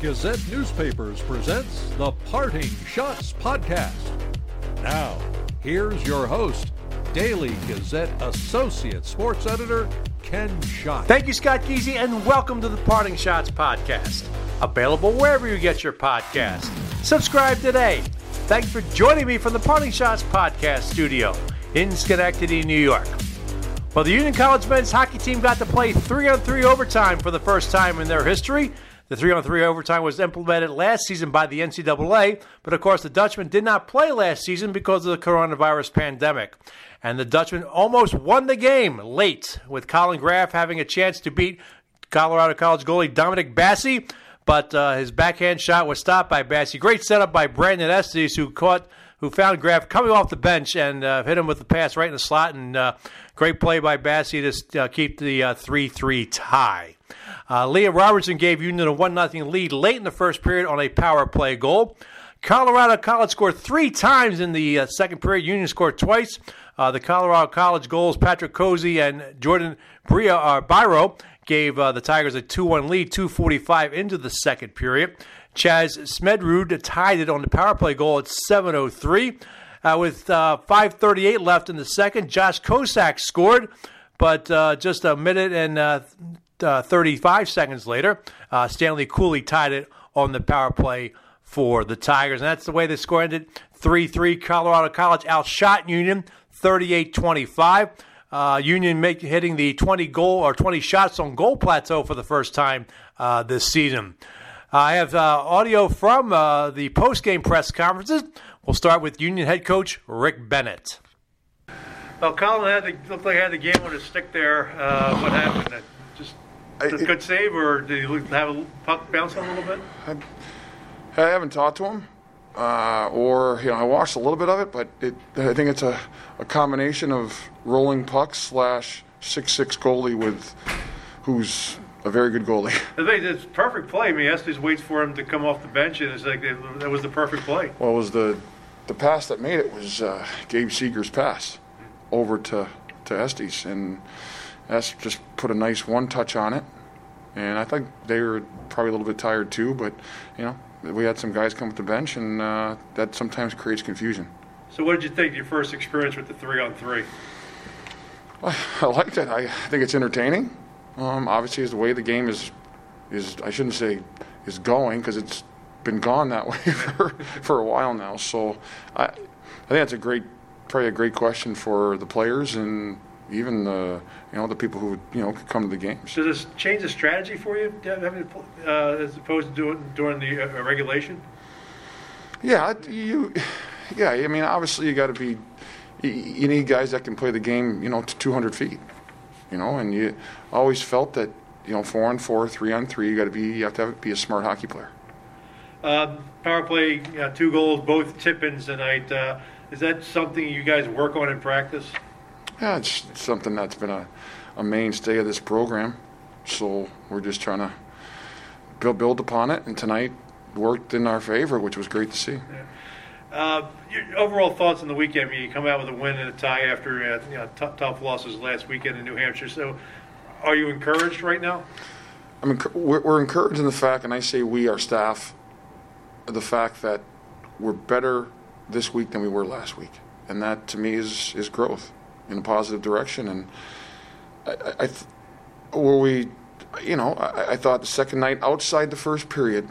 Gazette Newspapers presents the Parting Schotts Podcast. Now, here's your host, Daily Gazette Associate Sports Editor, Ken Schott. Thank you, Scott Geezy, and welcome to the Parting Schotts Podcast. Available wherever you get your podcast. Subscribe today. Thanks for joining me from the Parting Schotts Podcast studio in Schenectady, New York. Well, the Union College men's hockey team got to play three on three overtime for the first time in their history. The three on three overtime was implemented last season by the NCAA, but of course, the Dutchmen did not play last season because of the coronavirus pandemic. And the Dutchmen almost won the game late, with Collin Graf having a chance to beat Colorado College goalie Dominic Basse, but uh, his backhand shot was stopped by Basse. Great setup by Brandon Estes, who caught who found Graf coming off the bench and uh, hit him with the pass right in the slot. And uh, great play by Basse to uh, keep the 3 3 tie. Uh, Liam Robertson gave Union a 1 0 lead late in the first period on a power play goal. Colorado College scored three times in the uh, second period. Union scored twice. Uh, the Colorado College goals, Patrick Cozy and Jordan Bria, uh, Biro, gave uh, the Tigers a 2 1 lead, 2.45 into the second period. Chaz Smedsrud tied it on the power play goal at 7.03. Uh, with uh, 5.38 left in the second, Josh Kosack scored, but uh, just a minute and uh, uh, 35 seconds later, uh, Stanley Cooley tied it on the power play for the Tigers. And that's the way the score ended 3 3. Colorado College outshot Union 38 25. Union make, hitting the 20 goal or 20 shots on goal plateau for the first time this season. I have uh, audio from uh, the post-game press conferences. We'll start with Union head coach Rick Bennett. Well, Collin had looked like he had the game on his stick there. Uh, what happened? Just a good save, or did he have a puck bounce a little bit? I, I haven't talked to him, uh, or you know, I watched a little bit of it, but it, I think it's a, a combination of rolling pucks slash six six goalie with who's a very good goalie. I think it's perfect play. I mean, Estes waits for him to come off the bench, and it's like that was the perfect play. Well, it was the the pass that made it was uh, Gabe Seeger's pass over to to Estes, and that's just put a nice one touch on it. And I think they were probably a little bit tired too, but you know we had some guys come to the bench, and uh, that sometimes creates confusion. So, what did you think of your first experience with the three on three? I, I liked it. I think it's entertaining. Um, obviously, is the way the game is is I shouldn't say is going because it's been gone that way for for a while now. So I I think that's a great probably a great question for the players and even the you know the people who you know could come to the games. Does this change the strategy for you, uh, as opposed to doing during the uh, regulation? Yeah, you. Yeah, I mean, obviously you got to be. You need guys that can play the game, you know, to 200 feet you know, and you always felt that, you know, four on four, three on three, you got to be, you have to have, be a smart hockey player. Uh, power play, two goals, both tip-ins tonight. Uh, is that something you guys work on in practice? Yeah, it's something that's been a, a mainstay of this program. So we're just trying to build build upon it, and tonight worked in our favor, which was great to see. Yeah. Uh, your overall thoughts on the weekend? I mean, you come out with a win and a tie after uh, you know, t- tough losses last weekend in New Hampshire. So, are you encouraged right now? I mean, we're, we're encouraged in the fact, and I say we, our staff, the fact that we're better this week than we were last week, and that to me is is growth in a positive direction. And I, I th- were we, you know, I, I thought the second night outside the first period,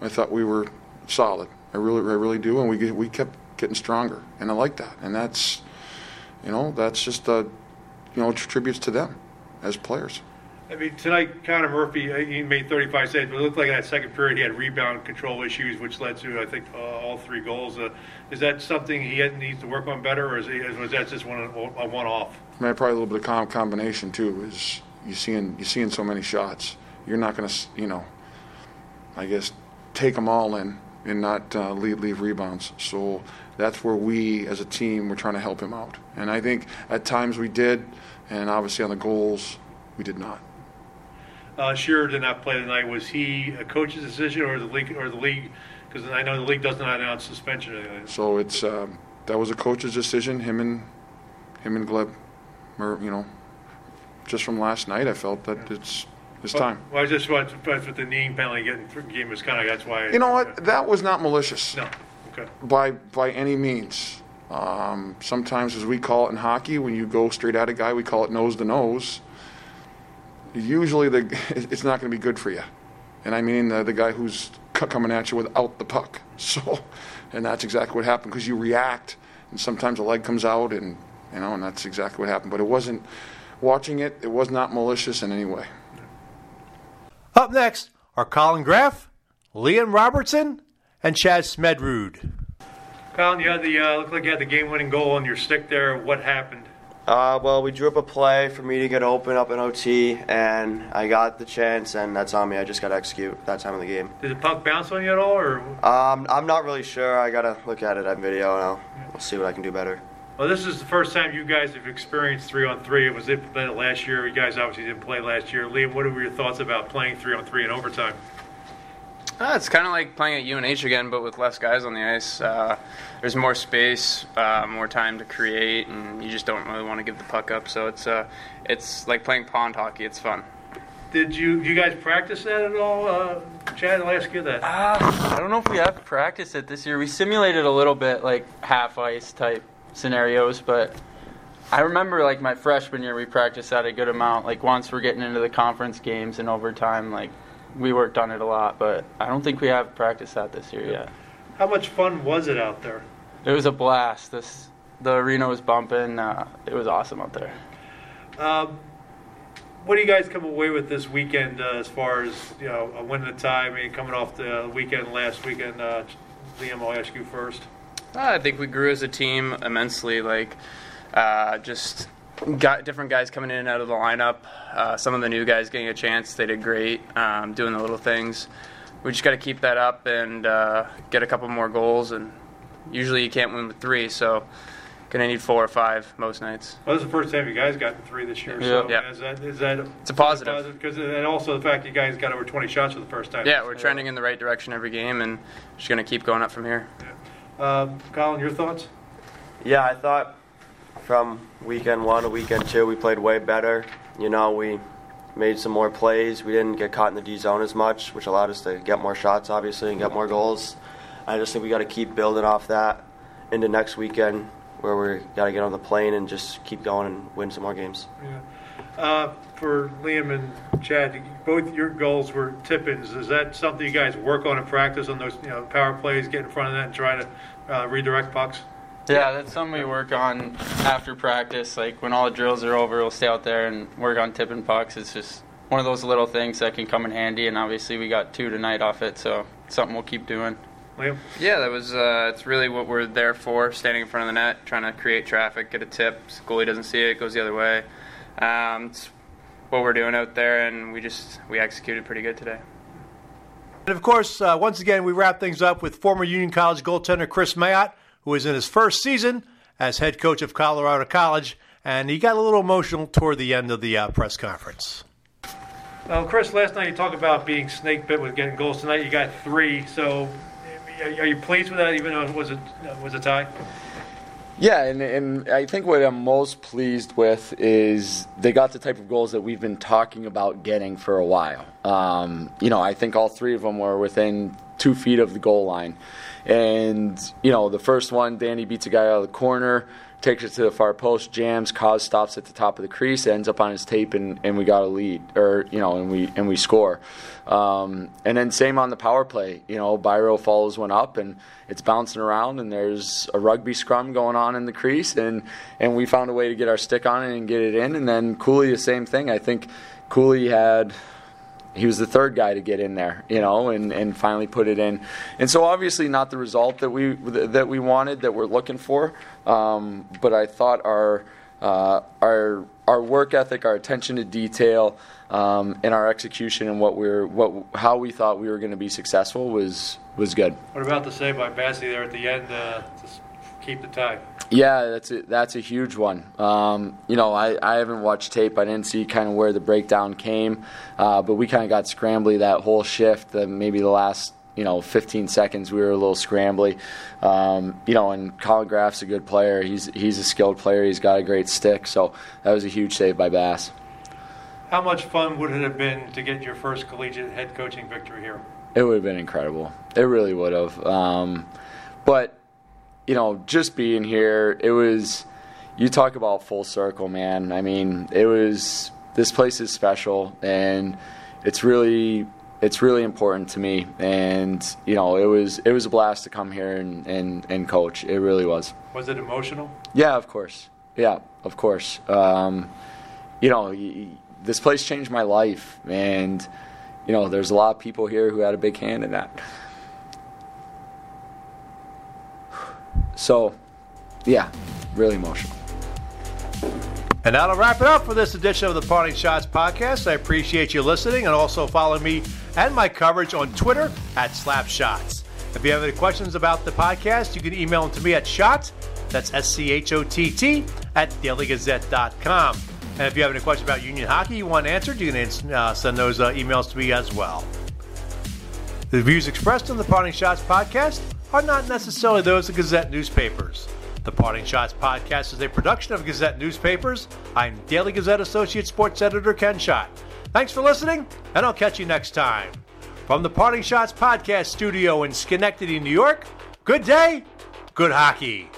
I thought we were solid I really, I really do, and we we kept getting stronger, and I like that, and that's, you know, that's just a, you know, tributes to them as players. I mean, tonight Connor Murphy uh, he made 35 saves, but it looked like in that second period he had rebound control issues, which led to I think uh, all three goals. Uh, is that something he needs to work on better, or is he, was that just one a one-off? I mean, probably a little bit of combination too. Is you seeing you seeing so many shots, you're not going to you know, I guess take them all in and not uh, leave, leave rebounds. So that's where we, as a team, we're trying to help him out. And I think at times we did, and obviously on the goals, we did not. Uh, Shearer did not play tonight. Was he a coach's decision or the league? Or the league? Because I know the league does not announce suspension. Or anything. So it's um, that was a coach's decision. Him and him and Gleb, or you know, just from last night, I felt that it's It's time. Well, I just want what the kneeing penalty getting through game was kind of that's why. You know what? That was not malicious No. Okay. by by any means. Um, sometimes, as we call it in hockey, when you go straight at a guy, we call it nose to nose. Usually, the it's not going to be good for you, and I mean the, the guy who's coming at you without the puck. So, and that's exactly what happened because you react, and sometimes a leg comes out, and you know, and that's exactly what happened. But it wasn't watching it; it was not malicious in any way. Up next are Collin Graf, Liam Robertson, and Chaz Smedsrud. Collin, you had the uh, looked like you had the game-winning goal on your stick there. What happened? Uh, well, we drew up a play for me to get open up in OT, and I got the chance, and that's on me. I just got to execute that time of the game. Did the puck bounce on you at all, or Um, I'm not really sure. I got to look at it on video, and I'll, I'll see what I can do better. well, this is the first time you guys have experienced three-on-three. It was implemented last year. You guys obviously didn't play last year. Liam, what were your thoughts about playing three-on-three in overtime? Uh, it's kind of like playing at UNH again, but with less guys on the ice. Uh, there's more space, uh, more time to create, and you just don't really want to give the puck up. So it's uh, it's like playing pond hockey. It's fun. Did you you guys practice that at all, uh, Chaz? I'll ask you that. Uh, I don't know if we have practiced it this year. We simulated a little bit, like half ice type scenarios, but I remember like my freshman year, we practiced that a good amount. Like once we're getting into the conference games and overtime, like we worked on it a lot. But I don't think we have practiced that this year yet. How much fun was it out there? It was a blast. This the arena was bumping. Uh, it was awesome out there. Um, what do you guys come away with this weekend uh, as far as you know a win and a tie? I mean, coming off the weekend last weekend, uh, Liam, I'll ask you first. Uh, I think we grew as a team immensely. Like uh, just got different guys coming in and out of the lineup. Uh, some of the new guys getting a chance. They did great, um, doing the little things. We just got to keep that up and uh, get a couple more goals. And usually you can't win with three, so gonna need four or five most nights. Well, this is the first time you guys gotten three this year. Yeah. So Yeah. is that is that It's a positive. because and also the fact you guys got over 20 shots for the first time. Yeah, we're So, trending in the right direction every game, and just gonna keep going up from here. Um, Collin, your thoughts? Yeah, I thought from weekend one to weekend two, we played way better. You know, we made some more plays. We didn't get caught in the D zone as much, which allowed us to get more shots, obviously, and get more goals. I just think we got to keep building off that into next weekend, where we got to get on the plane and just keep going and win some more games. Yeah. Uh, for Liam and Chaz, both your goals were tip-ins. Is that something you guys work on in practice on those you know power plays, get in front of that and try to uh, redirect pucks? Yeah, that's something we work on after practice. Like when all the drills are over, we'll stay out there and work on tipping pucks. It's just one of those little things that can come in handy, and obviously we got two tonight off it, so something we'll keep doing. Liam? Yeah, that was. Uh, it's really what we're there for: standing in front of the net, trying to create traffic, get a tip. Goalie doesn't see it, goes the other way. Um, it's what we're doing out there, and we just we executed pretty good today. And of course, uh, once again, we wrap things up with former Union College goaltender Kris Mayotte, who is in his first season as head coach of Colorado College, and he got a little emotional toward the end of the uh, press conference. Well, Kris, last night you talked about being snake bit with getting goals. Tonight you got three. So, are you pleased with that? Even though it was a was a tie. Yeah, and, and I think what I'm most pleased with is they got the type of goals that we've been talking about getting for a while. Um, you know, I think all three of them were within two feet of the goal line. And, you know, the first one, Danny beats a guy out of the corner, takes it to the far post, jams, cause stops at the top of the crease, ends up on his tape, and, and we got a lead, or you know, and we and we score. Um, and then same on the power play, you know, Biro follows one up, and it's bouncing around, and there's a rugby scrum going on in the crease, and and we found a way to get our stick on it and get it in, and then Cooley the same thing. I think Cooley had he was the third guy to get in there, you know, and, and finally put it in. And so obviously not the result that we that we wanted, that we're looking for. Um, but I thought our uh, our our work ethic, our attention to detail, um, and our execution and what we're what how we thought we were going to be successful was was good. What about the save by Basse there at the end uh, keep the tie? Yeah, that's a, that's a huge one. Um, you know, I, I haven't watched tape. I didn't see kind of where the breakdown came, uh, but we kind of got scrambly that whole shift. Uh, maybe the last you know 15 seconds we were a little scrambly. Um, you know, and Collin Graf's a good player. He's he's a skilled player. He's got a great stick. So that was a huge save by Basse. How much fun would it have been to get your first collegiate head coaching victory here? It would have been incredible. It really would have. Um, but you know, just being here, it was. You talk about full circle, man. I mean, it was. This place is special, and it's really it's really important to me. And you know, it was it was a blast to come here and and, and coach. It really was. Was it emotional? Yeah, of course. Yeah, of course. Um, you know, this place changed my life, and you know, there's a lot of people here who had a big hand in that. So, yeah, really emotional. And that'll wrap it up for this edition of the Parting Schotts podcast. I appreciate you listening and also follow me and my coverage on Twitter at Slapshotts. If you have any questions about the podcast, you can email them to me at schott, that's S C H O T T, at dailygazette.com. And if you have any questions about Union hockey you want answered, you can uh, send those uh, emails to me as well. The views expressed on the Parting Schotts podcast are not necessarily those of Gazette newspapers. The Parting Schotts podcast is a production of Gazette newspapers. I'm Daily Gazette Associate Sports Editor Ken Schott. Thanks for listening, and I'll catch you next time. From the Parting Schotts podcast studio in Schenectady, New York, good day, good hockey.